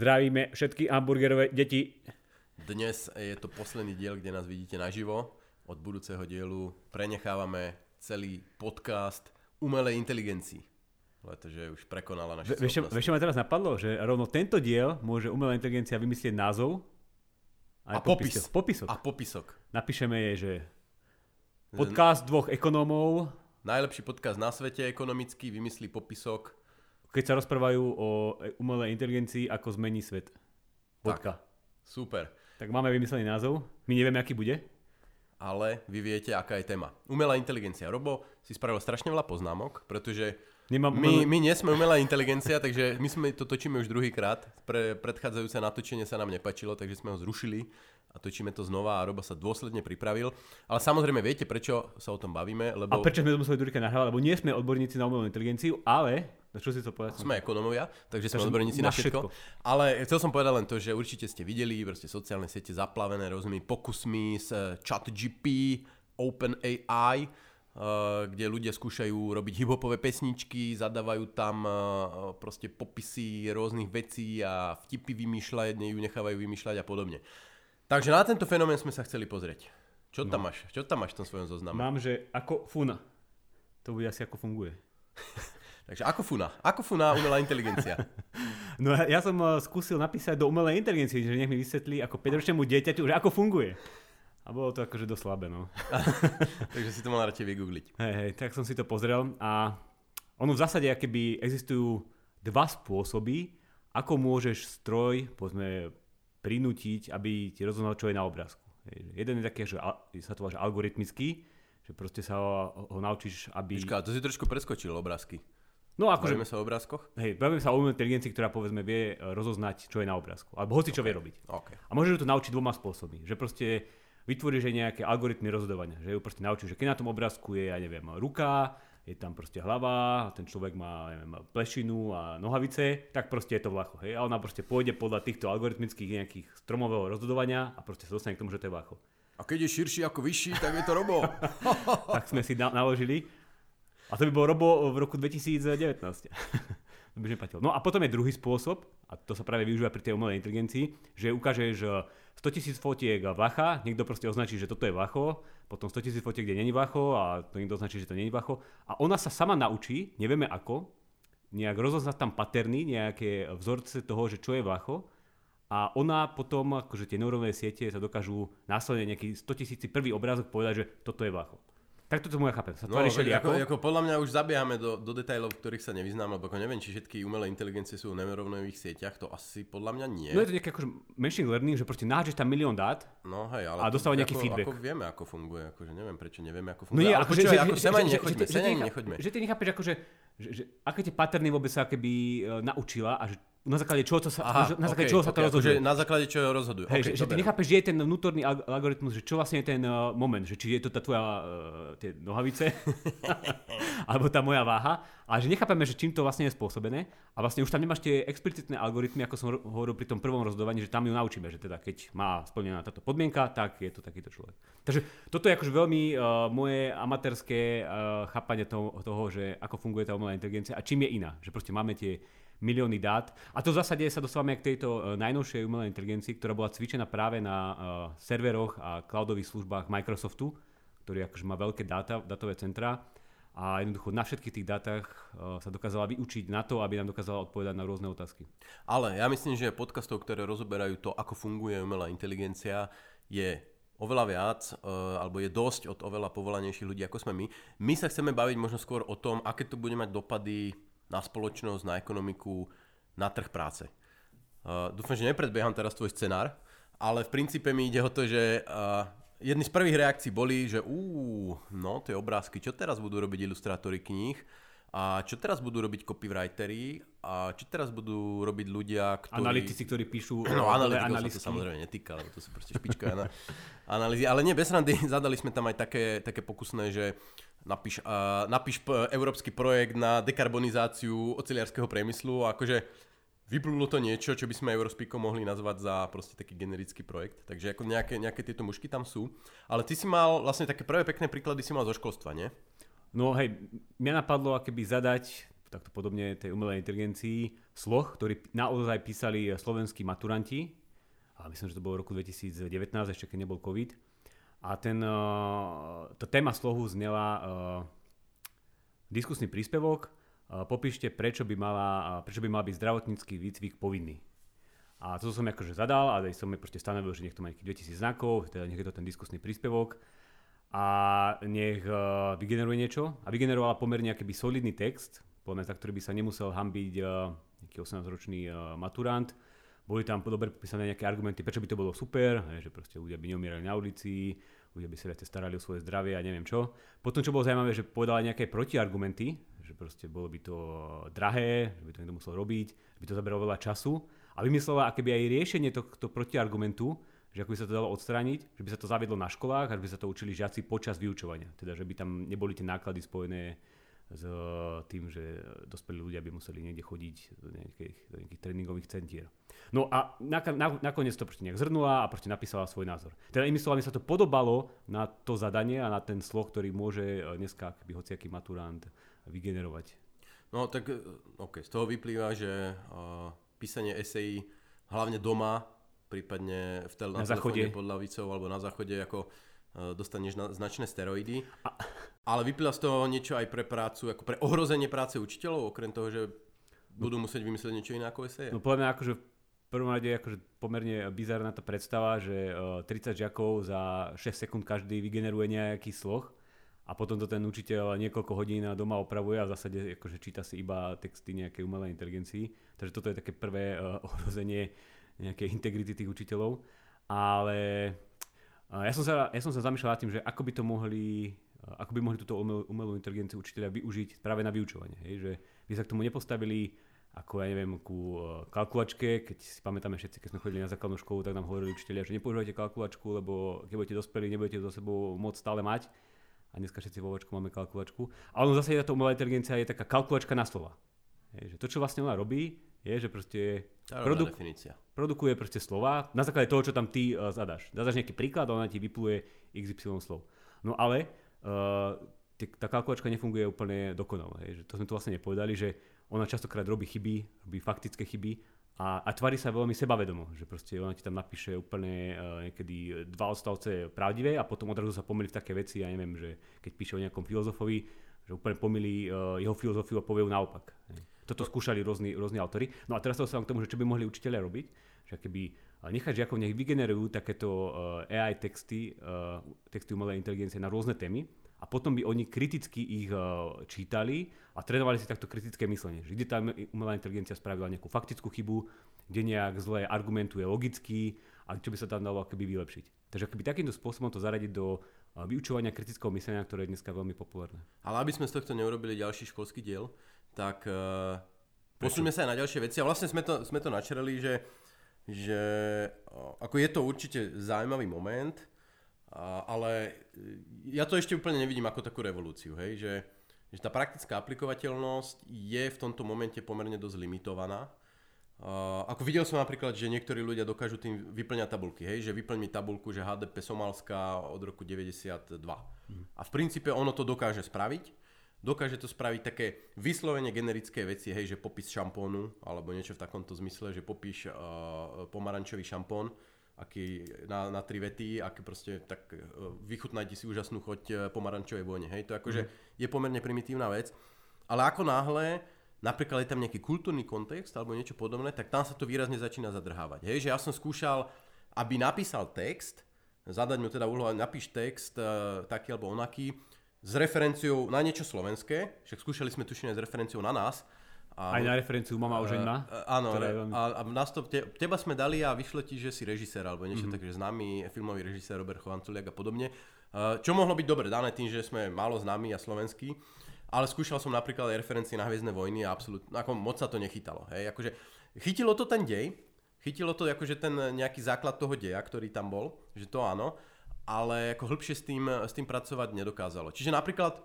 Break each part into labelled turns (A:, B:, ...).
A: Zdravíme všetky hamburgerové deti.
B: Dnes je to posledný diel, kde nás vidíte naživo. Od budúceho dielu prenechávame celý podcast umelej inteligencii. Pretože už prekonala naše schopnosti.
A: vieš, čo ma teraz napadlo? Že rovno tento diel môže umelá inteligencia vymyslieť názov
B: A popis.
A: Popisok.
B: A popisok.
A: Napíšeme jej, že podcast dvoch ekonómov,
B: Najlepší podcast na svete ekonomický, vymyslí popisok.
A: keď sa rozprávajú o umelej inteligencii, ako zmení svet. Bodka.
B: Super.
A: Tak máme vymyslený názov. My nevieme, aký bude.
B: Ale vy viete, aká je téma. Umelá inteligencia. Robo si spravil strašne veľa poznámok, pretože
A: Nemám
B: my, my nie sme umelá inteligencia, takže my sme to točíme už druhýkrát. Pre predchádzajúce natočenie sa nám nepačilo, takže sme ho zrušili a točíme to znova a Robo sa dôsledne pripravil. Ale samozrejme viete, prečo sa o tom bavíme, lebo
A: A prečo sme to museli druhýkrát nahrávať? Lebo nie sme odborníci na umelú inteligenciu, ale... No čo si to povedať?
B: sme ekonomovia, takže sme
A: Takže
B: odborníci
A: na
B: na všetko.
A: všetko.
B: Ale chcel som povedať len to, že určite ste videli proste sociálne siete zaplavené rôznymi pokusmi s eh, ChatGP, OpenAI, eh, kde ľudia skúšajú robiť hiphopové pesničky, zadávajú tam eh, proste popisy rôznych vecí a vtipy vymýšľať, ju nechávajú vymýšľať a podobne. Takže na tento fenomén sme sa chceli pozrieť. Čo tam máš? Čo tam máš v tom svojom zozname?
A: Mám, že ako funa. To bude asi ako funguje.
B: Takže ako funa? Ako funa umelá inteligencia?
A: No ja, ja som uh, skúsil napísať do umelej inteligencie, že nech mi vysvetlí ako 5-ročnému dieťaťu, že ako funguje. A bolo to akože dosť slabé, no.
B: Takže si to mal radšej vygoogliť.
A: Hej, hej, tak som si to pozrel a ono v zásade keby existujú dva spôsoby, ako môžeš stroj, povedzme, prinútiť, aby ti rozoznal, čo je na obrázku. Hej, jeden je taký, že al- sa to volá že algoritmický, že proste sa ho, ho naučíš, aby...
B: Počká, to si trošku preskočil obrázky.
A: No akože,
B: Bavíme sa o obrázkoch?
A: hej, bavíme sa o umelej inteligencii, ktorá povedzme vie e, rozoznať, čo je na obrázku. Alebo hoci čo vie robiť.
B: OK.
A: A môžeš to naučiť dvoma spôsobmi. Že proste vytvoríš jej nejaké algoritmy rozhodovania. Že ju proste naučíš, že keď na tom obrázku je, ja neviem, ruka, je tam proste hlava, a ten človek má, neviem, plešinu a nohavice, tak proste je to vlacho. Hej? A ona proste pôjde podľa týchto algoritmických nejakých stromového rozhodovania a proste sa dostane k tomu, že to je vlacho.
B: A keď je širší ako vyšší, tak je to robo.
A: tak sme si na- naložili. A to by bol Robo v roku 2019. to by neplatilo. No a potom je druhý spôsob, a to sa práve využíva pri tej umelej inteligencii, že ukážeš 100 tisíc fotiek vlacha, niekto proste označí, že toto je vlacho, potom 100 tisíc fotiek, kde není vlacho a to niekto označí, že to není vlacho. A ona sa sama naučí, nevieme ako, nejak rozoznať tam paterny, nejaké vzorce toho, že čo je vlacho. A ona potom, akože tie neurónové siete sa dokážu následne nejaký 100 tisíci prvý obrázok povedať, že toto je vlacho. Tak toto mu ja chápem. Sa
B: No, ako, ako, podľa mňa už zabiehame do, do detailov, v ktorých sa nevyznám, lebo ako neviem, či všetky umelé inteligencie sú v neurónových sieťach, to asi podľa mňa nie.
A: No je to nejaký akože machine learning, že proste nážeš tam milión dát
B: No hej, ale
A: A dostáva nejaký
B: ako,
A: feedback.
B: Ako vieme, ako funguje, akože neviem, prečo nevieme, ako
A: No
B: funguje.
A: nie,
B: ale
A: ako,
B: počúvaj, ako sem ani
A: že,
B: nechoďme,
A: že,
B: sem ani nechoďme.
A: že ty nechápeš, akože, že, že, aké tie paterny vôbec sa keby uh, naučila a že na základe čoho, to sa,
B: Aha,
A: na základe
B: okej,
A: čoho sa to
B: okej,
A: rozhoduje.
B: akože na základe čoho rozhodujú.
A: Hej,
B: okay,
A: že, že ty nechápeš, že je ten vnútorný alg- algoritmus, že čo vlastne je ten uh, moment, že či je to tá tvoja uh, tie nohavice, alebo tá moja váha, a že nechápeme, že čím to vlastne je spôsobené a vlastne už tam nemáš tie explicitné algoritmy, ako som hovoril pri tom prvom rozhodovaní, že tam ju naučíme, že teda keď má splnená táto podmienka, tak je to takýto človek. Takže toto je akože veľmi uh, moje amatérske uh, chápanie toho, toho, že ako funguje tá umelá inteligencia a čím je iná. Že proste máme tie milióny dát. A to v zásade sa dostávame k tejto uh, najnovšej umelej inteligencii, ktorá bola cvičená práve na uh, serveroch a cloudových službách Microsoftu, ktorý akože má veľké dáta, datové centra a jednoducho na všetkých tých dátach uh, sa dokázala vyučiť na to, aby nám dokázala odpovedať na rôzne otázky.
B: Ale ja myslím, že podcastov, ktoré rozoberajú to, ako funguje umelá inteligencia, je oveľa viac, alebo je dosť od oveľa povolanejších ľudí, ako sme my. My sa chceme baviť možno skôr o tom, aké to bude mať dopady na spoločnosť, na ekonomiku, na trh práce. Uh, dúfam, že nepredbieham teraz tvoj scenár, ale v princípe mi ide o to, že uh, jedny z prvých reakcií boli, že ú, no tie obrázky, čo teraz budú robiť ilustrátory kníh, a čo teraz budú robiť copywriteri a čo teraz budú robiť ľudia, ktorí...
A: Analytici, ktorí píšu
B: No, analytikov sa to samozrejme netýka, lebo to sú proste špičkové ana- analýzy. Ale nie, bez randy, zadali sme tam aj také, také pokusné, že napíš, uh, napíš p- európsky projekt na dekarbonizáciu oceliarského priemyslu a akože vyplúlo to niečo, čo by sme Eurospeakom mohli nazvať za proste taký generický projekt. Takže ako nejaké, nejaké tieto mušky tam sú. Ale ty si mal vlastne také prvé pekné príklady si mal zo školstva, nie?
A: No hej, mňa napadlo akéby zadať takto podobne tej umelej inteligencii sloh, ktorý naozaj písali slovenskí maturanti. A myslím, že to bolo v roku 2019, ešte keď nebol COVID. A ten, tá téma slohu znela diskusný príspevok, popíšte, prečo by, mala, prečo by mal byť zdravotnícky výcvik povinný. A to som akože zadal a som mi proste stanovil, že nech to má nejakých 2000 znakov, teda nech je to ten diskusný príspevok a nech uh, vygeneruje niečo. A vygenerovala pomerne akýby solidný text, podľa za ktorý by sa nemusel hambiť uh, nejaký 18-ročný uh, maturant. Boli tam dobre popísané nejaké argumenty, prečo by to bolo super, že proste ľudia by neumierali na ulici, ľudia by sa viacej starali o svoje zdravie a neviem čo. Potom, čo bolo zaujímavé, že povedala nejaké protiargumenty, že proste bolo by to drahé, že by to niekto musel robiť, že by to zaberalo veľa času a vymyslela akéby aj riešenie tohto protiargumentu, že ako by sa to dalo odstrániť, že by sa to zaviedlo na školách a že by sa to učili žiaci počas vyučovania. Teda, že by tam neboli tie náklady spojené s tým, že dospelí ľudia by museli niekde chodiť do nejakých, do nejakých tréningových centier. No a nakoniec to proste nejak zhrnula a proste napísala svoj názor. Teda inými slovami sa to podobalo na to zadanie a na ten sloh, ktorý môže eh, dneska akby hociaký maturant vygenerovať.
B: No tak eh, ok, z toho vyplýva, že uh, písanie esejí hlavne doma, prípadne v tel- na, na záchode pod lavicou alebo na záchode, ako dostaneš na, značné steroidy. A... Ale vyplýva z toho niečo aj pre prácu, ako pre ohrozenie práce učiteľov, okrem toho, že budú musieť vymyslieť niečo iné ako eseje?
A: No podľa mňa akože prvom rade akože pomerne bizarná tá predstava, že 30 žiakov za 6 sekúnd každý vygeneruje nejaký sloh a potom to ten učiteľ niekoľko hodín doma opravuje a v zásade akože číta si iba texty nejakej umelej inteligencii. Takže toto je také prvé ohrozenie nejakej integrity tých učiteľov. Ale ja som sa, ja som sa zamýšľal nad tým, že ako by to mohli ako by mohli túto umelú, umelú inteligenciu učiteľia využiť práve na vyučovanie. Hej? Že by sa k tomu nepostavili ako ja neviem, ku e, kalkulačke, keď si pamätáme všetci, keď sme chodili na základnú školu, tak nám hovorili učiteľia, že nepoužívajte kalkulačku, lebo keď budete dospelí, nebudete za sebou môcť stále mať. A dneska všetci vo vočku máme kalkulačku. Ale zase táto umelá inteligencia je taká kalkulačka na slova. Je, že to, čo vlastne ona robí, je, že proste
B: produk- definícia.
A: produkuje proste slova na základe toho, čo tam ty uh, zadaš. Zadaš nejaký príklad a ona ti vypluje XY slov. No ale tá kalkulačka nefunguje úplne dokonale. Že to sme tu vlastne nepovedali, že ona častokrát robí chyby, robí faktické chyby a, a tvári sa veľmi sebavedomo, že proste ona ti tam napíše úplne uh, niekedy dva odstavce pravdivé a potom odrazu sa pomýli v také veci, ja neviem, že keď píše o nejakom filozofovi, že úplne pomýli uh, jeho filozofiu a povie naopak. Toto skúšali rôzni, rôzni autory. No a teraz sa k tomu, že čo by mohli učiteľia robiť, že keby nechať žiakov, nech vygenerujú takéto uh, AI texty, uh, texty umelej inteligencie na rôzne témy a potom by oni kriticky ich uh, čítali a trénovali si takto kritické myslenie. Že kde tá umelá inteligencia spravila nejakú faktickú chybu, kde nejak zle argumentuje logicky a čo by sa tam dalo akoby vylepšiť. Takže akoby takýmto spôsobom to zaradiť do vyučovania kritického myslenia, ktoré je dneska veľmi populárne.
B: Ale aby sme z tohto neurobili ďalší školský diel, tak uh, posuňme sa aj na ďalšie veci. A vlastne sme to, sme to načerali, že, že ako je to určite zaujímavý moment, ale ja to ešte úplne nevidím ako takú revolúciu, hej, že, že tá praktická aplikovateľnosť je v tomto momente pomerne dosť limitovaná. Ako videl som napríklad, že niektorí ľudia dokážu tým vyplňať tabulky, hej, že vyplň mi tabulku, že HDP Somálska od roku 92. Mm. A v princípe ono to dokáže spraviť. Dokáže to spraviť také vyslovene generické veci, hej, že popis šampónu, alebo niečo v takomto zmysle, že popíš uh, pomarančový šampón aký na, na tri vety, aký proste, tak e, vychutnajte si úžasnú choť e, pomarančovej vône. Hej, to akože mm. je pomerne primitívna vec. Ale ako náhle napríklad je tam nejaký kultúrny kontext alebo niečo podobné, tak tam sa to výrazne začína zadrhávať. Hej, že ja som skúšal, aby napísal text, zadať mu teda úlohu, napíš text uh, taký alebo onaký, s referenciou na niečo slovenské, však skúšali sme tušine s referenciou na nás,
A: a, Aj na referenciu Mama už má?
B: Áno, veľmi... a, a nás to, te, teba sme dali a vyšlo ti, že si režisér alebo niečo mm-hmm. takže známy filmový režisér Robert Chovanculiak a podobne. Uh, čo mohlo byť dobre dané tým, že sme málo známi a slovenskí, ale skúšal som napríklad aj referencie na Hviezdne vojny a absolútne, ako moc sa to nechytalo. Hej? Akože, chytilo to ten dej, chytilo to akože ten nejaký základ toho deja, ktorý tam bol, že to áno, ale ako hĺbšie s tým, s tým pracovať nedokázalo. Čiže napríklad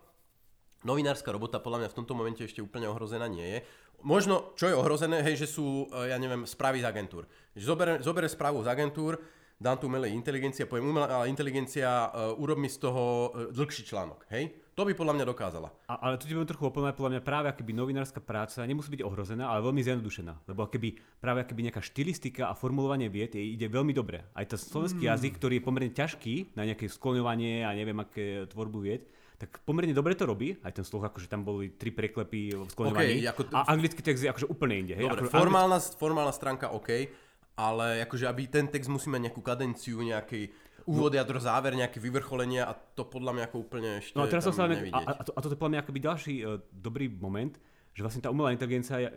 B: novinárska robota podľa mňa v tomto momente ešte úplne ohrozená nie je. Možno, čo je ohrozené, hej, že sú, e, ja neviem, správy z agentúr. Že zobere, správu z agentúr, dám tu umelej inteligencia, poviem umelá inteligencia, uh, urob mi z toho uh, dlhší článok, hej? To by podľa mňa dokázala.
A: A, ale tu ti budem trochu oponovať, podľa mňa práve akoby novinárska práca nemusí byť ohrozená, ale veľmi zjednodušená. Lebo akoby, práve akoby nejaká štilistika a formulovanie vied je, ide veľmi dobre. Aj ten slovenský mm. jazyk, ktorý je pomerne ťažký na nejaké skloňovanie a neviem aké tvorbu vied, tak pomerne dobre to robí, aj ten sloh, akože tam boli tri preklepy v skloňovaní. Okay, ako t- a anglický text je akože úplne inde.
B: Hej? Dobre, akože formálna, anglický... formálna stránka OK, ale akože aby ten text musí mať nejakú kadenciu, nejaký úvod, jadro, záver, nejaké vyvrcholenie a to podľa mňa ako úplne ešte
A: No a teraz sa a, a, to, a toto je podľa mňa akoby ďalší uh, dobrý moment, že vlastne tá umelá inteligencia, ja,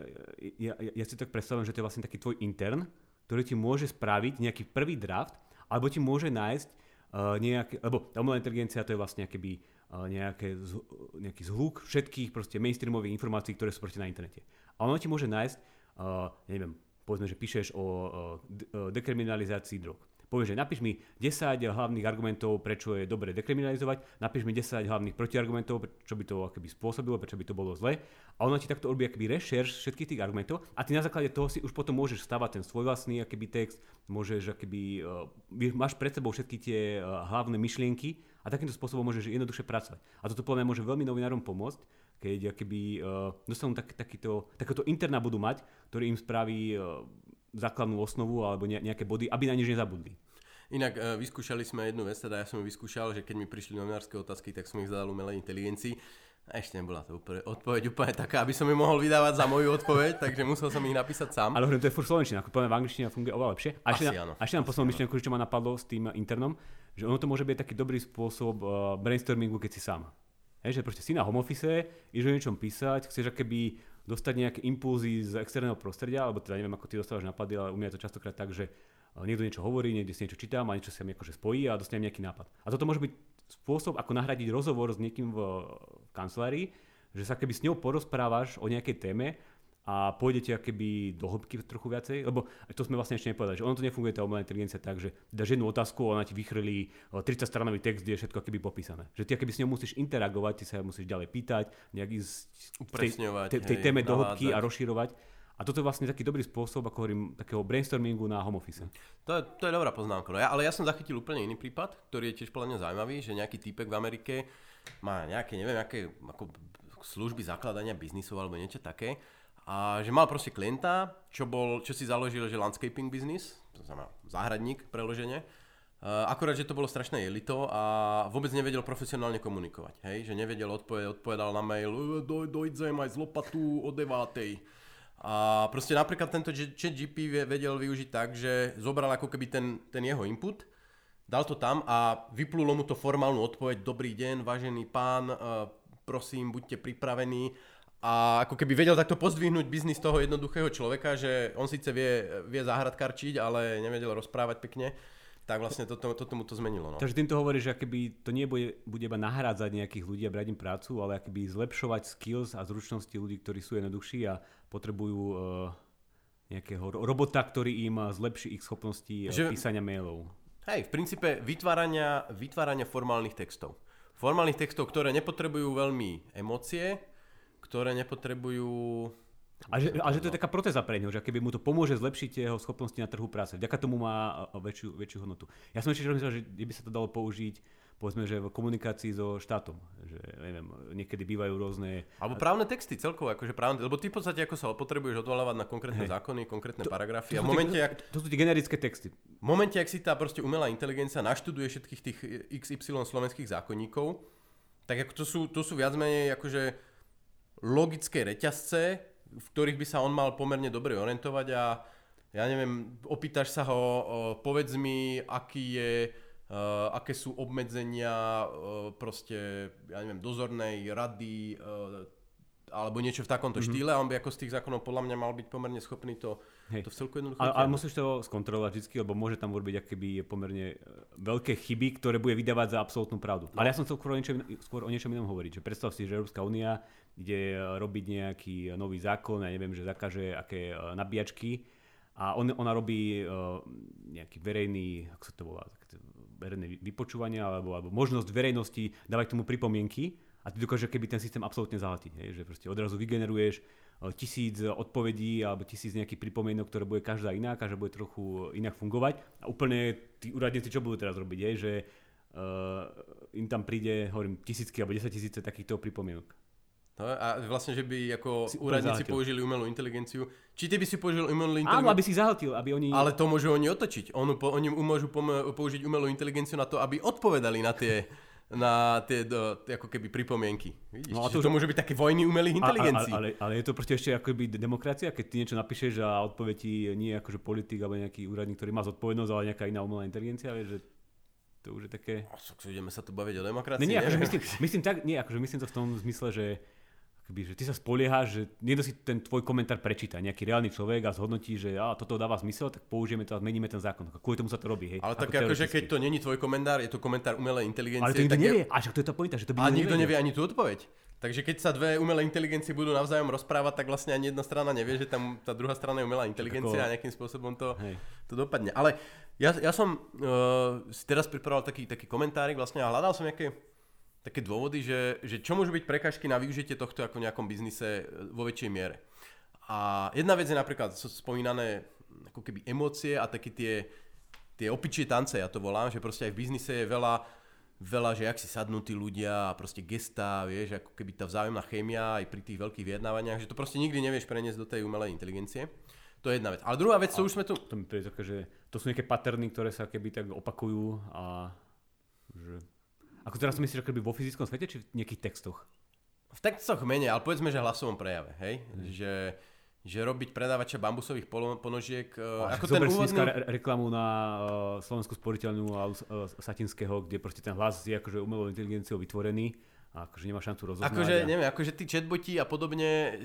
A: ja, ja, ja si tak predstavujem, že to je vlastne taký tvoj intern, ktorý ti môže spraviť nejaký prvý draft, alebo ti môže nájsť uh, nejaké, lebo tá umelá inteligencia to je vlastne akoby uh, nejaké, z, nejaký zhluk všetkých proste mainstreamových informácií, ktoré sú proste na internete. A ono ti môže nájsť, uh, neviem, povedzme, že píšeš o dekriminalizácii drog. Povieš, že napíš mi 10 hlavných argumentov, prečo je dobre dekriminalizovať, napíš mi 10 hlavných protiargumentov, čo by to akoby spôsobilo, prečo by to bolo zle. A ono ti takto robí akoby rešerš všetkých tých argumentov a ty na základe toho si už potom môžeš stavať ten svoj vlastný akoby text, môžeš akoby, uh, máš pred sebou všetky tie uh, hlavné myšlienky a takýmto spôsobom môžeš jednoduše pracovať. A toto podľa môže veľmi novinárom pomôcť, keď keby uh, dostanú tak, takýto, takéto interná budú mať, ktorý im spraví základnú osnovu alebo ne, nejaké body, aby na nič nezabudli.
B: Inak uh, vyskúšali sme jednu vec, teda ja som ju vyskúšal, že keď mi prišli novinárske otázky, tak som ich zadal umelej inteligencii. A ešte nebola to úplne, odpoveď úplne taká, aby som ju mohol vydávať za moju odpoveď, takže musel som ich napísať sám.
A: Ale hovorím, to je furt slovenčina, ako v angličtina funguje oveľa lepšie. A ešte, na, a ešte nám poslal myšlienku, čo ma napadlo s tým internom, že ono to môže byť taký dobrý spôsob uh, brainstormingu, keď si sám. Hej, že proste si na home office, ideš o niečom písať, chceš keby dostať nejaké impulzy z externého prostredia, alebo teda neviem, ako ty dostávaš napady, ale u mňa je to častokrát tak, že eh, niekto niečo hovorí, niekde si niečo čítam a niečo sa mi akože spojí a dostanem nejaký nápad. A toto môže byť spôsob, ako nahradiť rozhovor s niekým v kancelárii, že sa keby s ňou porozprávaš o nejakej téme a pôjdete keby do hĺbky trochu viacej, lebo to sme vlastne ešte nepovedali, že ono to nefunguje tá umelá inteligencia tak, že dáš jednu otázku a ona ti vychrlí 30 eh, stranový text, kde je všetko keby popísané. Že ty keby s ňou musíš interagovať, ty sa musíš ďalej pýtať, nejak ísť v tej, tej, tej téme do hĺbky a rozširovať. A toto je vlastne taký dobrý spôsob, ako hovorím, takého brainstormingu na home office.
B: To je, to je dobrá poznámka. No ja, ale ja som zachytil úplne iný prípad, ktorý je tiež podľa mňa zaujímavý, že nejaký týpek v Amerike má nejaké, neviem, aké ako služby zakladania biznisov alebo niečo také a že mal proste klienta, čo, bol, čo si založil, že landscaping business, to znamená záhradník preloženie. Akurát, že to bolo strašné elito a vôbec nevedel profesionálne komunikovať. Hej? Že nevedel odpovedať, odpovedal na mail, e, doj, dojdem aj z lopatu o devátej. A proste napríklad tento GP vedel využiť tak, že zobral ako keby ten, ten jeho input, dal to tam a vyplulo mu to formálnu odpoveď, dobrý deň, vážený pán, uh, prosím, buďte pripravení a ako keby vedel takto pozdvihnúť biznis toho jednoduchého človeka, že on síce vie, vie záhradkarčiť, ale nevedel rozprávať pekne, tak vlastne toto, toto mu to zmenilo. No.
A: Takže týmto hovorí, že keby to nebude bude iba nahrádzať nejakých ľudí a brať im prácu, ale keby zlepšovať skills a zručnosti ľudí, ktorí sú jednoduchší a potrebujú uh, nejakého robota, ktorý im zlepší ich schopnosti uh, že, písania mailov.
B: Hej, v princípe vytvárania, vytvárania formálnych textov. Formálnych textov, ktoré nepotrebujú veľmi emócie, ktoré nepotrebujú
A: a že, a že to je taká protéza pre neho, že keby mu to pomôže zlepšiť jeho schopnosti na trhu práce. Vďaka tomu má väčšiu, väčšiu hodnotu. Ja som ešte myslel, že by sa to dalo použiť povedzme, že v komunikácii so štátom, že neviem, niekedy bývajú rôzne...
B: Alebo právne texty celkovo, akože právne, lebo ty v podstate ako sa potrebuješ odvolávať na konkrétne hey. zákony, konkrétne to, paragrafy
A: to
B: a v momente, ak,
A: to sú tie generické texty.
B: V momente, ak si tá proste umelá inteligencia naštuduje všetkých tých XY slovenských zákonníkov, tak ako to sú, to sú viac menej akože logické reťazce, v ktorých by sa on mal pomerne dobre orientovať a ja neviem, opýtaš sa ho, povedz mi, aký je, uh, aké sú obmedzenia uh, proste, ja neviem, dozornej rady uh, alebo niečo v takomto mm-hmm. štýle a on by ako z tých zákonov podľa mňa mal byť pomerne schopný to, Hej. to v celku jednoducho.
A: Ale, ale musíš to skontrolovať vždy, lebo môže tam urobiť akéby pomerne veľké chyby, ktoré bude vydávať za absolútnu pravdu. No. Ale ja som chcel skôr o niečom, skôr o niečom inom hovoriť. Že predstav si, že Európska únia ide robiť nejaký nový zákon, ja neviem, že zakaže aké e, nabíjačky. A on, ona robí uh, nejaký verejný, ako sa to volá, verejné vypočúvanie alebo, alebo možnosť verejnosti dávať tomu pripomienky. A ty dokáže keby ten systém absolútne zahltiť, hej, že proste odrazu vygeneruješ e, tisíc odpovedí alebo tisíc nejakých pripomienok, ktoré bude každá iná, každá bude trochu inak fungovať. A úplne tí úradníci čo budú teraz robiť, hej, že uh, im tam príde, hovorím, tisícky alebo desať tisíce takýchto pripomienok.
B: No, a vlastne, že by ako si úradníci použili umelú inteligenciu. Či ty by si použil umelú
A: inteligenciu? Áno, aby si zahltil, aby oni...
B: Ale to môžu oni otočiť. Oni, po, oni môžu použiť umelú inteligenciu na to, aby odpovedali na tie na tie, do, ako keby pripomienky. Vidíš? No a to, to môže byť také vojny umelých inteligencií.
A: Ale, ale, ale, je to proste ešte ako keby demokracia, keď ty niečo napíšeš a odpovie ti nie akože politik alebo nejaký úradník, ktorý má zodpovednosť, ale nejaká iná umelá inteligencia, vieš, že to už je také...
B: A ideme sa tu baviť o demokracii.
A: Nie, nie, akože myslím, myslím, tak, nie, akože myslím to v tom zmysle, že Keby, že ty sa spoliehaš, že niekto si ten tvoj komentár prečíta, nejaký reálny človek a zhodnotí, že á, toto dáva zmysel, tak použijeme to a zmeníme ten zákon. Kvôli tomu sa to robí. Hej,
B: ale tak akože keď to není tvoj komentár, je to komentár umelej inteligencie. Ale
A: to nikto nevie. Je... A však to je tá pointa, že to by
B: A nikto nevie ani tú odpoveď. Takže keď sa dve umelé inteligencie budú navzájom rozprávať, tak vlastne ani jedna strana nevie, že tam tá druhá strana je umelá inteligencia a nejakým spôsobom to, to dopadne. Ale ja, ja som uh, si teraz pripravoval taký, taký komentárik vlastne a hľadal som nejaké také dôvody, že, že čo môžu byť prekažky na využitie tohto ako nejakom biznise e, vo väčšej miere. A jedna vec je napríklad, sú spomínané ako keby emócie a také tie, tie opičie tance, ja to volám, že proste aj v biznise je veľa, veľa, že jak si sadnú tí ľudia a proste gestá, vieš, ako keby tá vzájomná chémia aj pri tých veľkých vyjednávaniach, že to proste nikdy nevieš preniesť do tej umelej inteligencie. To je jedna vec. Ale druhá vec, to už sme tu...
A: To mi príde také, že to sú nejaké paterny, ktoré sa keby tak opakujú a že ako teraz myslíš, keby vo fyzickom svete, či v nejakých textoch?
B: V textoch menej, ale povedzme, že hlasovom prejave, hej? Mm. Že, že robiť predávača bambusových ponožiek.
A: A ako ten úvodný... re- reklamu na uh, Slovensku sporiteľnú a uh, Satinského, kde proste ten hlas je akože umelou inteligenciou vytvorený a akože nemá šancu rozoznať.
B: Akože, a... neviem, akože tí chatboti a podobne...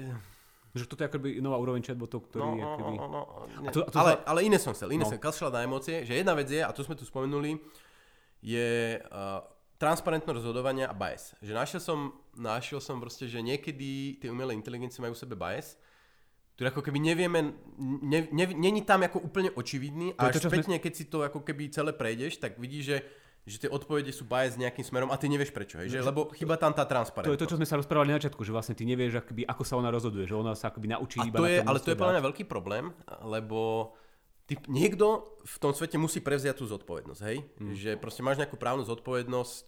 A: Že toto je akoby nová úroveň chatbotov, ktorý
B: no, no,
A: akoby...
B: no, no, no. A to, a to ale, za... ale iné som chcel, iné no. som kašľať na emócie, že jedna vec je, a to sme tu spomenuli, je uh, transparentnosť rozhodovania a bias. Že našiel som, našiel som proste, že niekedy tie umelé inteligencie majú v sebe bias, ktorý ako keby nevieme, ne, ne, není tam ako úplne očividný a až to, spätne, sme... keď si to ako keby celé prejdeš, tak vidíš, že že tie odpovede sú bias nejakým smerom a ty nevieš prečo, hej, že, lebo chyba tam tá transparentnosť.
A: To je to, čo sme sa rozprávali na začiatku, že vlastne ty nevieš, akoby, ako sa ona rozhoduje, že ona sa akoby naučí
B: a
A: iba
B: to je, Ale to je podľa mňa veľký problém, lebo ty, niekto v tom svete musí prevziať tú zodpovednosť, hej? Mm. Že proste máš nejakú právnu zodpovednosť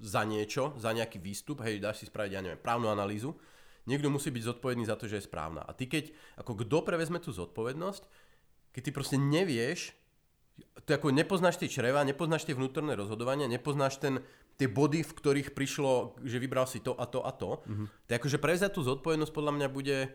B: za niečo, za nejaký výstup, hej, dáš si spraviť, ja neviem, právnu analýzu. Niekto musí byť zodpovedný za to, že je správna. A ty keď, ako kto prevezme tú zodpovednosť, keď ty proste nevieš, to ako nepoznáš tie čreva, nepoznáš tie vnútorné rozhodovania, nepoznáš ten, tie body, v ktorých prišlo, že vybral si to a to a to, mm-hmm. tak akože prevziať tú zodpovednosť podľa mňa bude,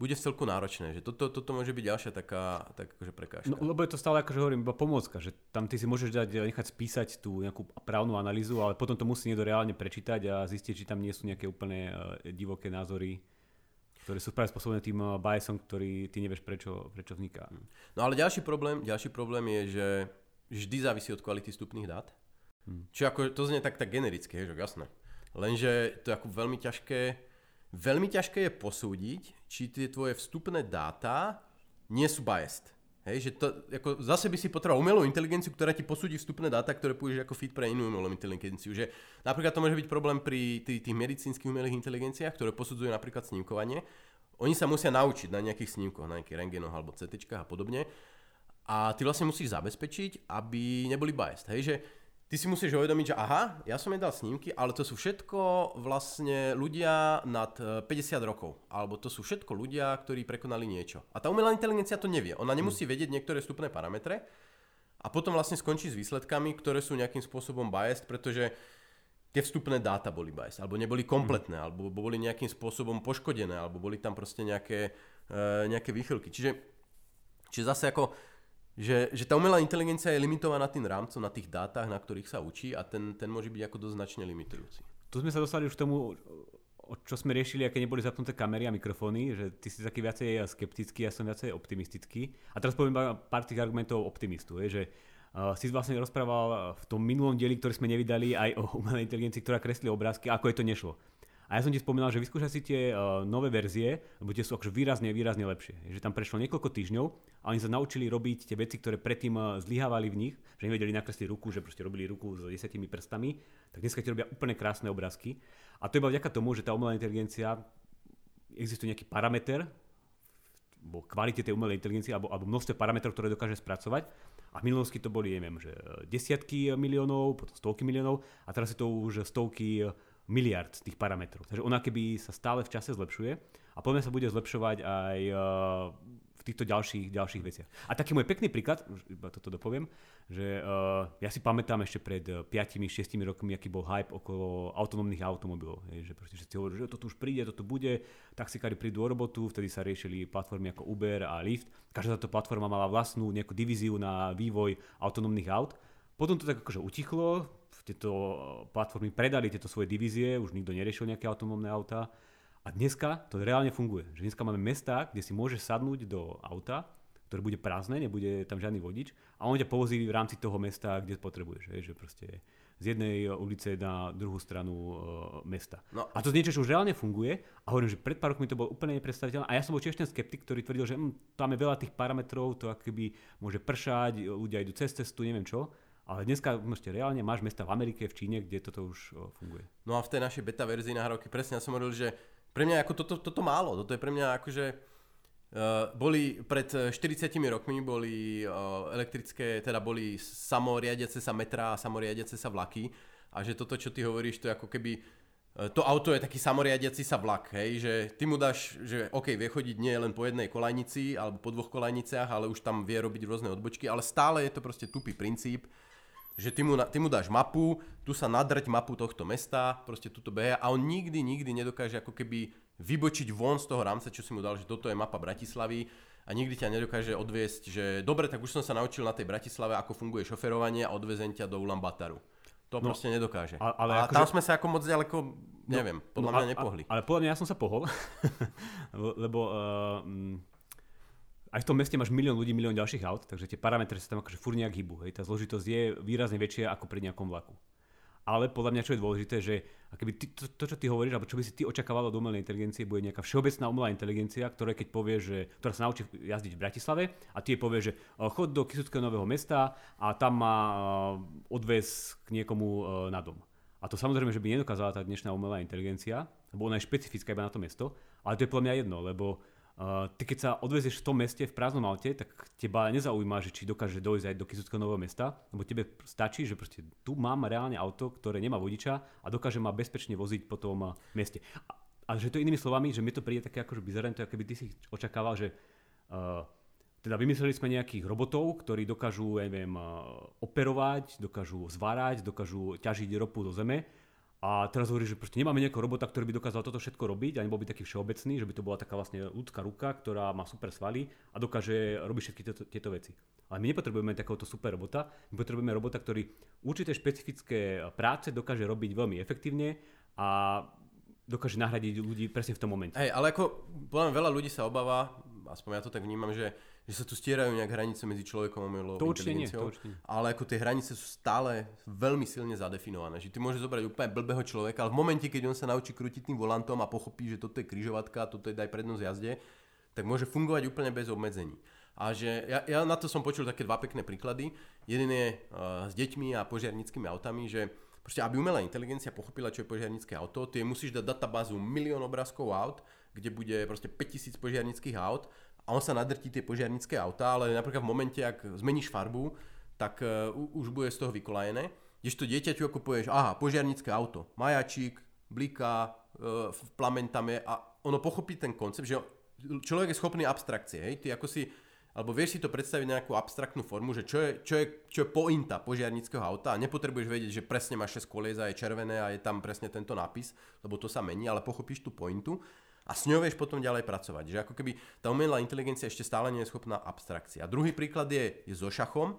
B: bude celku náročné, že toto, toto môže byť ďalšia taká, tak akože prekážka.
A: No, lebo je to stále, akože hovorím, iba pomôcka, že tam ty si môžeš dať, nechať spísať tú nejakú právnu analýzu, ale potom to musí niekto reálne prečítať a zistiť, či tam nie sú nejaké úplne uh, divoké názory, ktoré sú práve spôsobené tým uh, biasom, ktorý ty nevieš prečo, prečo vzniká. Hm.
B: No ale ďalší problém, ďalší problém je, že vždy závisí od kvality vstupných dát. Hmm. Čiže ako, to znie tak, tak genericky, že jasné. Lenže to je ako veľmi ťažké Veľmi ťažké je posúdiť, či tie tvoje vstupné dáta nie sú biased. Hej, že to, ako, zase by si potreboval umelú inteligenciu, ktorá ti posúdi vstupné dáta, ktoré použiješ ako feed pre inú umelú inteligenciu. Že napríklad to môže byť problém pri tých, tých medicínskych umelých inteligenciách, ktoré posudzujú napríklad snímkovanie. Oni sa musia naučiť na nejakých snímkoch, na nejakých rengenoch alebo CT a podobne. A ty vlastne musíš zabezpečiť, aby neboli biased. Hej, že ty si musíš uvedomiť, že aha, ja som nedal snímky, ale to sú všetko vlastne ľudia nad 50 e, rokov. Alebo to sú všetko ľudia, ktorí prekonali niečo. A tá umelá inteligencia to nevie. Ona nemusí hmm. vedieť niektoré vstupné parametre a potom vlastne skončí s výsledkami, ktoré sú nejakým spôsobom biased, pretože tie vstupné dáta boli biased, alebo neboli kompletné, mm. alebo boli nejakým spôsobom poškodené, alebo boli tam proste nejaké, uh, nejaké výchylky. Čiže, čiže zase ako že, že tá umelá inteligencia je limitovaná tým rámcom na tých dátach, na ktorých sa učí a ten, ten môže byť ako dosť značne limitujúci.
A: Tu sme sa dostali už k tomu, čo sme riešili, aké neboli zapnuté kamery a mikrofóny, že ty si taký viacej skeptický, ja som viacej optimistický. A teraz poviem pár tých argumentov optimistu, je, že uh, si vlastne rozprával v tom minulom dieli, ktorý sme nevydali, aj o umelej inteligencii, ktorá kreslí obrázky, ako je to nešlo. A ja som ti spomínal, že vyskúšaj si tie uh, nové verzie, lebo tie sú akože výrazne, výrazne lepšie. Že tam prešlo niekoľko týždňov a oni sa naučili robiť tie veci, ktoré predtým uh, zlyhávali v nich, že nevedeli nakresliť ruku, že proste robili ruku s desetimi prstami, tak dneska ti robia úplne krásne obrázky. A to iba vďaka tomu, že tá umelá inteligencia, existuje nejaký parameter, vo kvalite tej umelej inteligencie alebo, alebo množstve parametrov, ktoré dokáže spracovať. A v minulosti to boli, neviem, že desiatky miliónov, potom stovky miliónov a teraz je to už stovky miliard tých parametrov. Takže ona keby sa stále v čase zlepšuje a podľa sa bude zlepšovať aj eh, v týchto ďalších, ďalších veciach. A taký môj pekný príklad, iba toto dopoviem, že uh, ja si pamätám ešte pred 5-6 rokmi, aký bol hype okolo autonómnych automobilov. Je, že proste všetci hovorili, že toto už príde, toto bude, taxikári prídu o robotu, vtedy sa riešili platformy ako Uber a Lyft. Každá táto platforma mala vlastnú nejakú divíziu na vývoj autonómnych aut. Potom to tak akože utichlo, tieto eh, platformy predali tieto svoje divízie, už nikto neriešil nejaké autonómne autá. A dneska to reálne funguje. Že dneska máme mesta, kde si môžeš sadnúť do auta, ktoré bude prázdne, nebude tam žiadny vodič a on ťa povozí v rámci toho mesta, kde potrebuješ. Že proste z jednej ulice na druhú stranu uh, mesta. No. A to niečo, čo už reálne funguje a hovorím, že pred pár rokmi to bolo úplne nepredstaviteľné a ja som bol tiež ten skeptik, ktorý tvrdil, že hm, tam je veľa tých parametrov, to akoby môže pršať, ľudia idú cez cestu, neviem čo. Ale dneska môžete reálne, máš mesta v Amerike, v Číne, kde toto už funguje.
B: No a v tej našej beta verzii nahrávky presne ja som hovoril, že pre mňa ako toto, toto málo. Toto je pre mňa akože... Uh, boli pred 40 rokmi boli uh, elektrické, teda boli samoriadiace sa metra a samoriadiace sa vlaky a že toto, čo ty hovoríš, to je ako keby to auto je taký samoriadiaci sa vlak, hej, že ty mu dáš, že OK, vie chodiť nie len po jednej kolajnici alebo po dvoch kolajniciach, ale už tam vie robiť rôzne odbočky, ale stále je to proste tupý princíp, že ty mu, ty mu dáš mapu, tu sa nadrť mapu tohto mesta, proste tuto beha a on nikdy, nikdy nedokáže ako keby vybočiť von z toho rámca, čo si mu dal, že toto je mapa Bratislavy a nikdy ťa nedokáže odviesť, že dobre, tak už som sa naučil na tej Bratislave, ako funguje šoferovanie a odvezem ťa do Ulambataru. To no, proste nedokáže. A, ale a ako tam že... sme sa ako moc ďaleko, no, neviem, podľa no, mňa nepohli.
A: A, ale podľa mňa ja som sa pohol, lebo uh, aj v tom meste máš milión ľudí, milión ďalších aut, takže tie parametre sa tam akože furt nejak hýbu. Hej. Tá zložitosť je výrazne väčšia ako pri nejakom vlaku. Ale podľa mňa, čo je dôležité, že keby ty, to, to, čo ty hovoríš, alebo čo by si ty očakával od umelej inteligencie, bude nejaká všeobecná umelá inteligencia, ktorá keď povie, že, ktorá sa naučí jazdiť v Bratislave a ty jej povie, že chod do Kisuckého nového mesta a tam má odvez k niekomu e, na dom. A to samozrejme, že by nedokázala tá dnešná umelá inteligencia, lebo ona je špecifická iba na to mesto, ale to je podľa mňa jedno, lebo Uh, ty keď sa odvezieš v tom meste v prázdnom aute, tak teba nezaujíma, že či dokáže dojsť aj do Kisuckého nového mesta, lebo tebe stačí, že proste tu mám reálne auto, ktoré nemá vodiča a dokáže ma bezpečne voziť po tom uh, meste. A, a že to inými slovami, že mi to príde také akože bizarné, to keby ty si očakával, že uh, teda vymysleli sme nejakých robotov, ktorí dokážu, neviem, operovať, dokážu zvárať, dokážu ťažiť ropu do zeme a teraz hovorí, že proste nemáme nejakého robota, ktorý by dokázal toto všetko robiť a nebol by taký všeobecný, že by to bola taká vlastne ľudská ruka, ktorá má super svaly a dokáže robiť všetky tieto, tieto veci. Ale my nepotrebujeme takéhoto super robota, my potrebujeme robota, ktorý určité špecifické práce dokáže robiť veľmi efektívne a dokáže nahradiť ľudí presne v tom momente.
B: Hej, ale ako podľa veľa ľudí sa obáva, aspoň ja to tak vnímam, že že sa tu stierajú nejak hranice medzi človekom a umelou to inteligenciou. Nie, to nie. Ale ako tie hranice sú stále veľmi silne zadefinované. Že ty môžeš zobrať úplne blbého človeka, ale v momente, keď on sa naučí krútiť tým volantom a pochopí, že toto je križovatka, toto je daj prednosť jazde, tak môže fungovať úplne bez obmedzení. A že ja, ja na to som počul také dva pekné príklady. Jeden je uh, s deťmi a požiarnickými autami, že proste aby umelá inteligencia pochopila, čo je požiarnické auto, ty musíš dať databázu milión obrázkov aut, kde bude proste 5000 požiarnických aut a on sa nadrtí tie požiarnické autá, ale napríklad v momente, ak zmeníš farbu, tak uh, už bude z toho vykolajené. to dieťaťu ako povieš, aha, požiarnické auto, majačík, bliká, uh, plameň tam je a ono pochopí ten koncept, že človek je schopný abstrakcie, hej, ty ako si, alebo vieš si to predstaviť nejakú abstraktnú formu, že čo je, čo je, čo je pointa požiarnického auta a nepotrebuješ vedieť, že presne máš 6 kolies a je červené a je tam presne tento nápis, lebo to sa mení, ale pochopíš tú pointu a s ňou vieš potom ďalej pracovať. Že ako keby tá umelá inteligencia ešte stále nie je schopná abstrakcia. A druhý príklad je, je so šachom,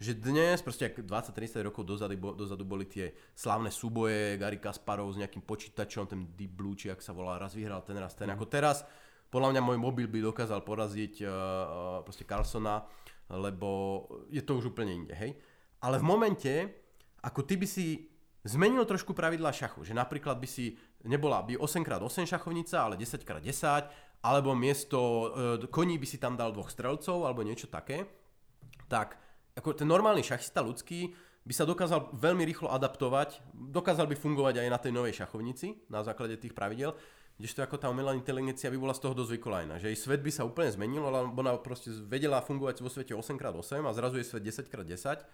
B: že dnes, proste ak 20-30 rokov dozadu, dozadu boli tie slávne súboje, Gary Kasparov s nejakým počítačom, ten Deep Blue, či ak sa volá, raz vyhral ten, raz ten. Mm. Ako teraz, podľa mňa môj mobil by dokázal poraziť uh, proste Carlsona, lebo je to už úplne inde, hej. Ale v momente, ako ty by si zmenil trošku pravidla šachu, že napríklad by si nebola by 8x8 šachovnica, ale 10x10, alebo miesto e, koní by si tam dal dvoch strelcov, alebo niečo také, tak ako ten normálny šachista ľudský by sa dokázal veľmi rýchlo adaptovať, dokázal by fungovať aj na tej novej šachovnici na základe tých pravidel, kdežto ako tá umelá inteligencia by bola z toho dosť vykolajná, že jej svet by sa úplne zmenil, lebo ona proste vedela fungovať vo svete 8x8 a zrazu je svet 10x10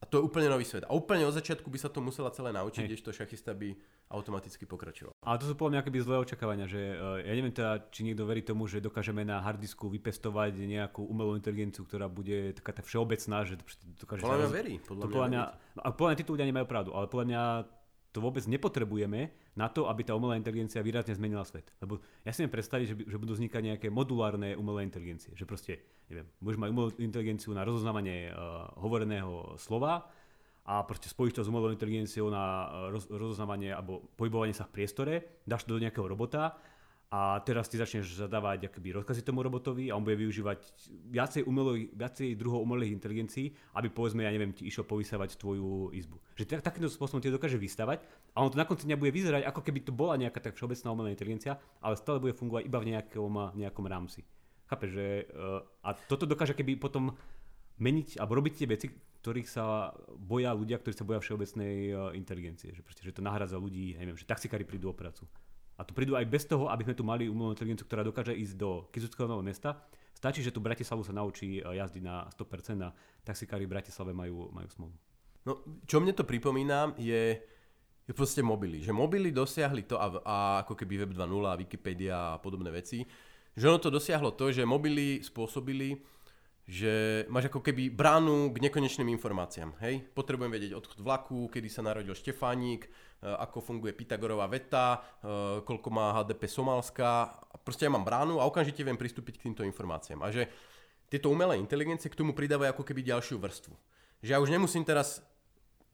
B: a to je úplne nový svet. A úplne od začiatku by sa to musela celé naučiť, kdežto šachista by automaticky pokračoval.
A: Ale to sú podľa mňa akoby zlé očakávania, že uh, ja neviem teda, či niekto verí tomu, že dokážeme na hardisku vypestovať nejakú umelú inteligenciu, ktorá bude taká tá všeobecná, že dokáže...
B: Podľa mňa verí. Podľa,
A: to podľa mňa, mňa, a podľa mňa títo ľudia nemajú pravdu, ale podľa mňa to vôbec nepotrebujeme na to, aby tá umelá inteligencia výrazne zmenila svet. Lebo ja si viem predstaviť, že, že budú vznikať nejaké modulárne umelé inteligencie. Že proste, neviem, môžeš mať umelú inteligenciu na rozoznávanie uh, hovoreného slova, a proste spojíš to s umelou inteligenciou na eh, roz, rozoznávanie alebo pohybovanie sa v priestore, dáš to do nejakého robota a teraz ty začneš zadávať akoby rozkazy tomu robotovi a on bude využívať viacej, umelo, viacej druhov umelých inteligencií, aby povedzme, ja neviem, ti išiel povysávať tvoju izbu. Že tak, takýmto spôsobom ti dokáže vystavať a on to na konci dňa bude vyzerať, ako keby to bola nejaká tak všeobecná umelá inteligencia, ale stále bude fungovať iba v nejakom, nejakom rámci. Chápeš, že uh, a toto dokáže keby potom meniť alebo robiť tie veci, ktorých sa boja ľudia, ktorí sa boja všeobecnej e, inteligencie. Že, proste, že to nahradza ľudí, neviem, že taxikári prídu o prácu. A to prídu aj bez toho, aby sme tu mali umelú inteligenciu, ktorá dokáže ísť do Kizuckého mesta. Stačí, že tu Bratislavu sa naučí e, jazdiť na 100% a taxikári v Bratislave majú, majú smolu.
B: No, čo mne to pripomína, je, je proste mobily. Že mobily dosiahli to a, a ako keby Web 2.0, Wikipedia a podobné veci, že ono to dosiahlo to, že mobily spôsobili, že máš ako keby bránu k nekonečným informáciám. Hej? Potrebujem vedieť odchod vlaku, kedy sa narodil Štefánik, e, ako funguje Pythagorová veta, e, koľko má HDP Somálska. Proste ja mám bránu a okamžite viem pristúpiť k týmto informáciám. A že tieto umelé inteligencie k tomu pridávajú ako keby ďalšiu vrstvu. Že ja už nemusím teraz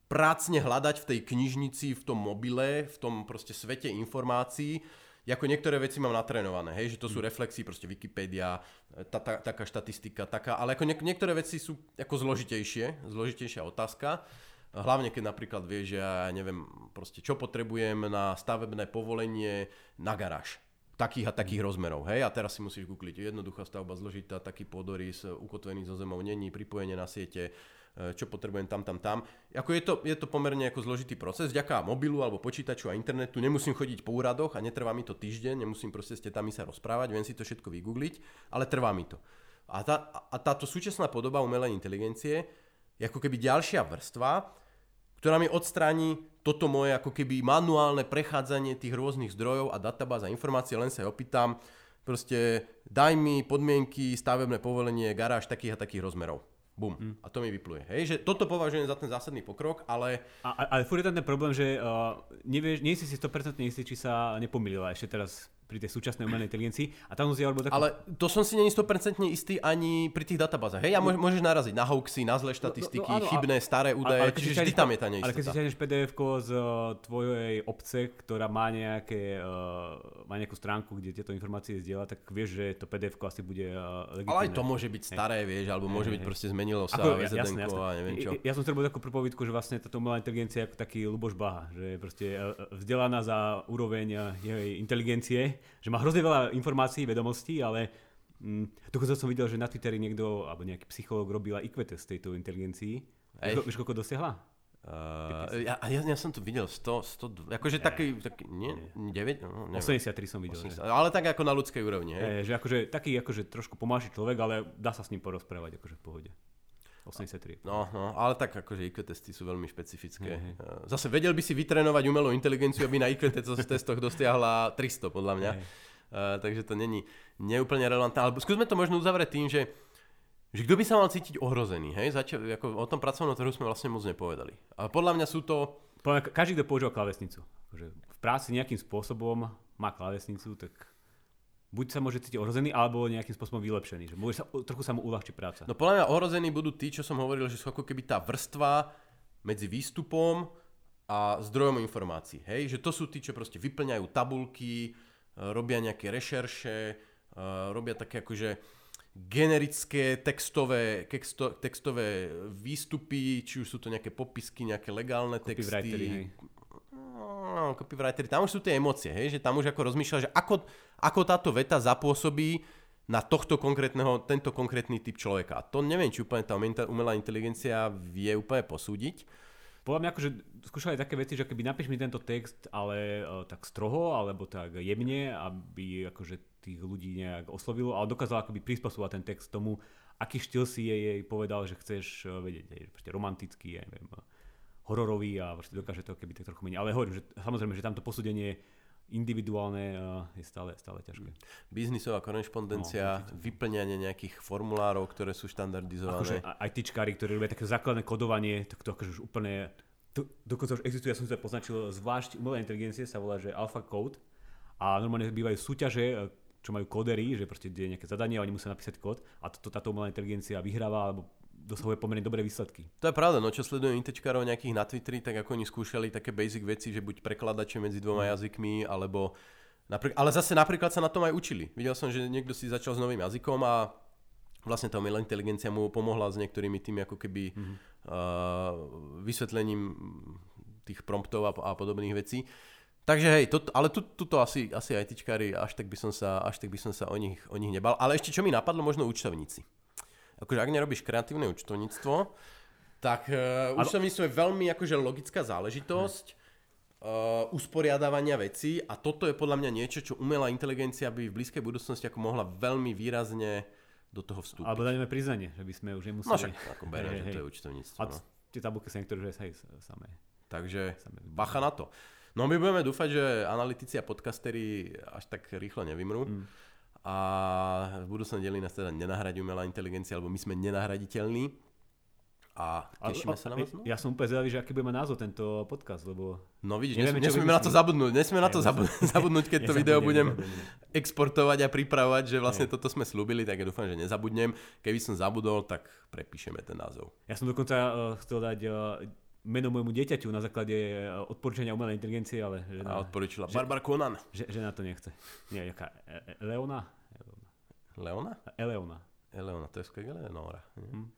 B: prácne hľadať v tej knižnici, v tom mobile, v tom proste svete informácií, ako niektoré veci mám natrénované, hej, že to sú reflexy, proste Wikipedia, tá, tá, taká štatistika, taká, ale ako niek- niektoré veci sú ako zložitejšie, zložitejšia otázka. Hlavne keď napríklad vieš, že ja neviem, proste čo potrebujem na stavebné povolenie na garáž takých a takých mm. rozmerov. Hej? A teraz si musíš googliť jednoduchá stavba, zložitá, taký podorys, ukotvený zo zemou, není, pripojenie na siete, čo potrebujem tam, tam, tam. Ako je, to, je to pomerne ako zložitý proces. Vďaka mobilu alebo počítaču a internetu nemusím chodiť po úradoch a netrvá mi to týždeň, nemusím proste s tetami sa rozprávať, viem si to všetko vygoogliť, ale trvá mi to. A, tá, a táto súčasná podoba umelej inteligencie je ako keby ďalšia vrstva, ktorá mi odstráni toto moje ako keby manuálne prechádzanie tých rôznych zdrojov a databáz a informácií, len sa opýtam, proste daj mi podmienky, stavebné povolenie, garáž takých a takých rozmerov. Bum. Mm. A to mi vypluje. Hej, že toto považujem za ten zásadný pokrok, ale...
A: A, ale furt je ten problém, že uh, nevieš, nie si si 100% istý, či sa nepomýlila ešte teraz pri tej súčasnej umelej inteligencii. A tam musí alebo
B: takú... Ale to som si není 100% istý ani pri tých databázach. Hej, a môž, môžeš naraziť na hoaxy, na zlé štatistiky, no, no, no, chybné, staré údaje, čiže vždy tam je tá neistota.
A: Ale keď si ťahneš pdf z uh, tvojej obce, ktorá má, nejaké, uh, má nejakú stránku, kde tieto informácie zdieľa, tak vieš, že to pdf asi bude uh, legitimné.
B: Ale aj to môže byť staré, hej. vieš, alebo môže hej, byť hej. proste zmenilo sa ako, jasné, jasné. a neviem čo.
A: Ja, ja som chcel takú propovidku, že vlastne táto umelá inteligencia je ako taký Luboš Baha, že je proste vzdelaná za úroveň jej inteligencie, že má hrozne veľa informácií, vedomostí, ale mm, dokonca som videl, že na Twitteri niekto, alebo nejaký psychológ robil aj IQ test tejto inteligencii. Vieš, koľko dosiahla?
B: Uh, ja, ja, ja som tu videl 100, 100 akože taký, taký nie, 9, no,
A: neviem. 83 som videl.
B: 80, ale tak ako na ľudskej úrovni,
A: hej? že akože taký akože trošku pomáši človek, ale dá sa s ním porozprávať akože v pohode. 83.
B: No, no, ale tak akože IQ testy sú veľmi špecifické. Hey. Zase vedel by si vytrénovať umelú inteligenciu, aby na IQ testoch dosiahla 300, podľa mňa. Hey. Uh, takže to není neúplne relevantné. Ale skúsme to možno uzavrieť tým, že, že kto by sa mal cítiť ohrozený. Hej? Zač- ako o tom pracovnom trhu sme vlastne moc nepovedali. Ale podľa mňa sú to...
A: Podľa každý, kto používa klávesnicu. Akože v práci nejakým spôsobom má klávesnicu, tak buď sa môže cítiť ohrozený, alebo nejakým spôsobom vylepšený. Že môže sa, trochu sa mu uľahčiť práca.
B: No podľa mňa ohrození budú tí, čo som hovoril, že sú ako keby tá vrstva medzi výstupom a zdrojom informácií. Hej? Že to sú tí, čo proste vyplňajú tabulky, robia nejaké rešerše, robia také akože generické textové, texto, textové výstupy, či už sú to nejaké popisky, nejaké legálne
A: hej.
B: No, copywritery, tam už sú tie emócie, hej, že tam už ako rozmýšľa, že ako, ako táto veta zapôsobí na tohto konkrétneho, tento konkrétny typ človeka. To neviem, či úplne tá umelá inteligencia vie úplne posúdiť.
A: Podľa mňa akože skúšali také veci, že keby napíš mi tento text, ale uh, tak stroho, alebo tak jemne, aby akože tých ľudí nejak oslovilo, ale dokázala akoby prispôsobovať ten text tomu, aký štýl si jej, povedal, že chceš uh, vedieť, hej, romantický, ja neviem, uh, hororový a proste dokáže to keby tak trochu meniť. Ale hovorím, že samozrejme, že tamto posúdenie individuálne je stále, stále ťažké.
B: Biznisová korešpondencia,
A: No,
B: vyplňanie nejakých formulárov, ktoré sú
A: Akože
B: štandardizované.
A: aj tyčkári, ktorí robia také základné kodovanie, tak to akože už úplne... To, dokonca už existuje, ja som to poznačil, zvlášť umelá inteligencie sa volá, že Alpha Code a normálne bývajú súťaže, e, čo majú kodery, že proste je nejaké zadanie a oni musia napísať kód a toto táto umelá inteligencia vyhráva alebo dosahuje pomerne dobré výsledky.
B: To je pravda, no čo sledujem intečkárov nejakých na Twitteri, tak ako oni skúšali také basic veci, že buď prekladače medzi dvoma jazykmi, alebo napríklad, ale zase napríklad sa na tom aj učili. Videl som, že niekto si začal s novým jazykom a vlastne tá umelá inteligencia mu pomohla s niektorými tými ako keby mm-hmm. uh, vysvetlením tých promptov a, a podobných vecí. Takže hej, to, ale tu, tuto asi, asi aj tyčkári, až tak by som sa, až tak by som sa o, nich, o nich nebal. Ale ešte čo mi napadlo, možno účtovníci. Akože ak nerobíš kreatívne účtovníctvo, tak uh, účtovníctvo je veľmi akože logická záležitosť uh, usporiadávania vecí a toto je podľa mňa niečo, čo umelá inteligencia by v blízkej budúcnosti ako mohla veľmi výrazne do toho vstúpiť.
A: Alebo daňové priznanie, že by sme už nemuseli...
B: No však ako beriem, že to je účtovníctvo.
A: A
B: No.
A: tie tabulky sa niektoré že hej, samé.
B: Takže
A: Samé
B: bacha na to. No my budeme dúfať, že analytici a podcastery až tak rýchlo nevymrú.
A: Mm.
B: A v budúcnom dieli nás teda nenahradí umelá inteligencia, alebo my sme nenahraditeľní. A tešíme sa na vás. No,
A: Ja som úplne zvedavý, že aký bude mať názov tento podcast, lebo...
B: no vidíš,
A: Nevieme,
B: nesmieme, na to zabudnúť. Nesmieme na to zabudnúť, keď to video budem exportovať a pripravovať, že vlastne toto sme slúbili, tak ja dúfam, že nezabudnem. Keby som zabudol, tak prepíšeme ten názov.
A: Ja som dokonca uh, chcel dať uh, meno môjmu dieťaťu na základe uh, odporúčania umelej inteligencie, ale že
B: A odporúčila Barbara Conan.
A: že, že na to nechce. Nie, jaká? E- E- Leona?
B: Leona?
A: Eleona.
B: Eleona, to je skvelé Eleonora. nie?
A: Hm.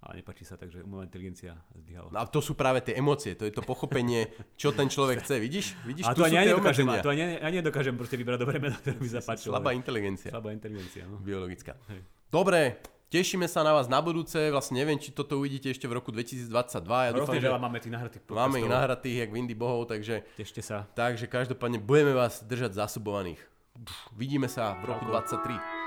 A: Ale nepačí sa, takže umelá inteligencia zdvíhala.
B: No a to sú práve tie emócie, to je to pochopenie, čo ten človek chce. Vidíš? Vidíš,
A: a to ani ja nedokážem,
B: obmedzenia.
A: to ani, ani nedokážem proste vybrať dobré meno, ktoré by sa páčilo.
B: Slabá inteligencia,
A: Slabá inteligencia, no.
B: biologická.
A: Hej.
B: Dobre, tešíme sa na vás na budúce. Vlastne neviem, či toto uvidíte ešte v roku 2022. Ja dúfam, že
A: máme tých nahratých podcastov.
B: máme ich nahratých, jak Windy bohov, takže,
A: Tešte sa.
B: takže každopádne budeme vás držať zasobovaných. Vidíme sa v roku
A: Čauko.
B: 23.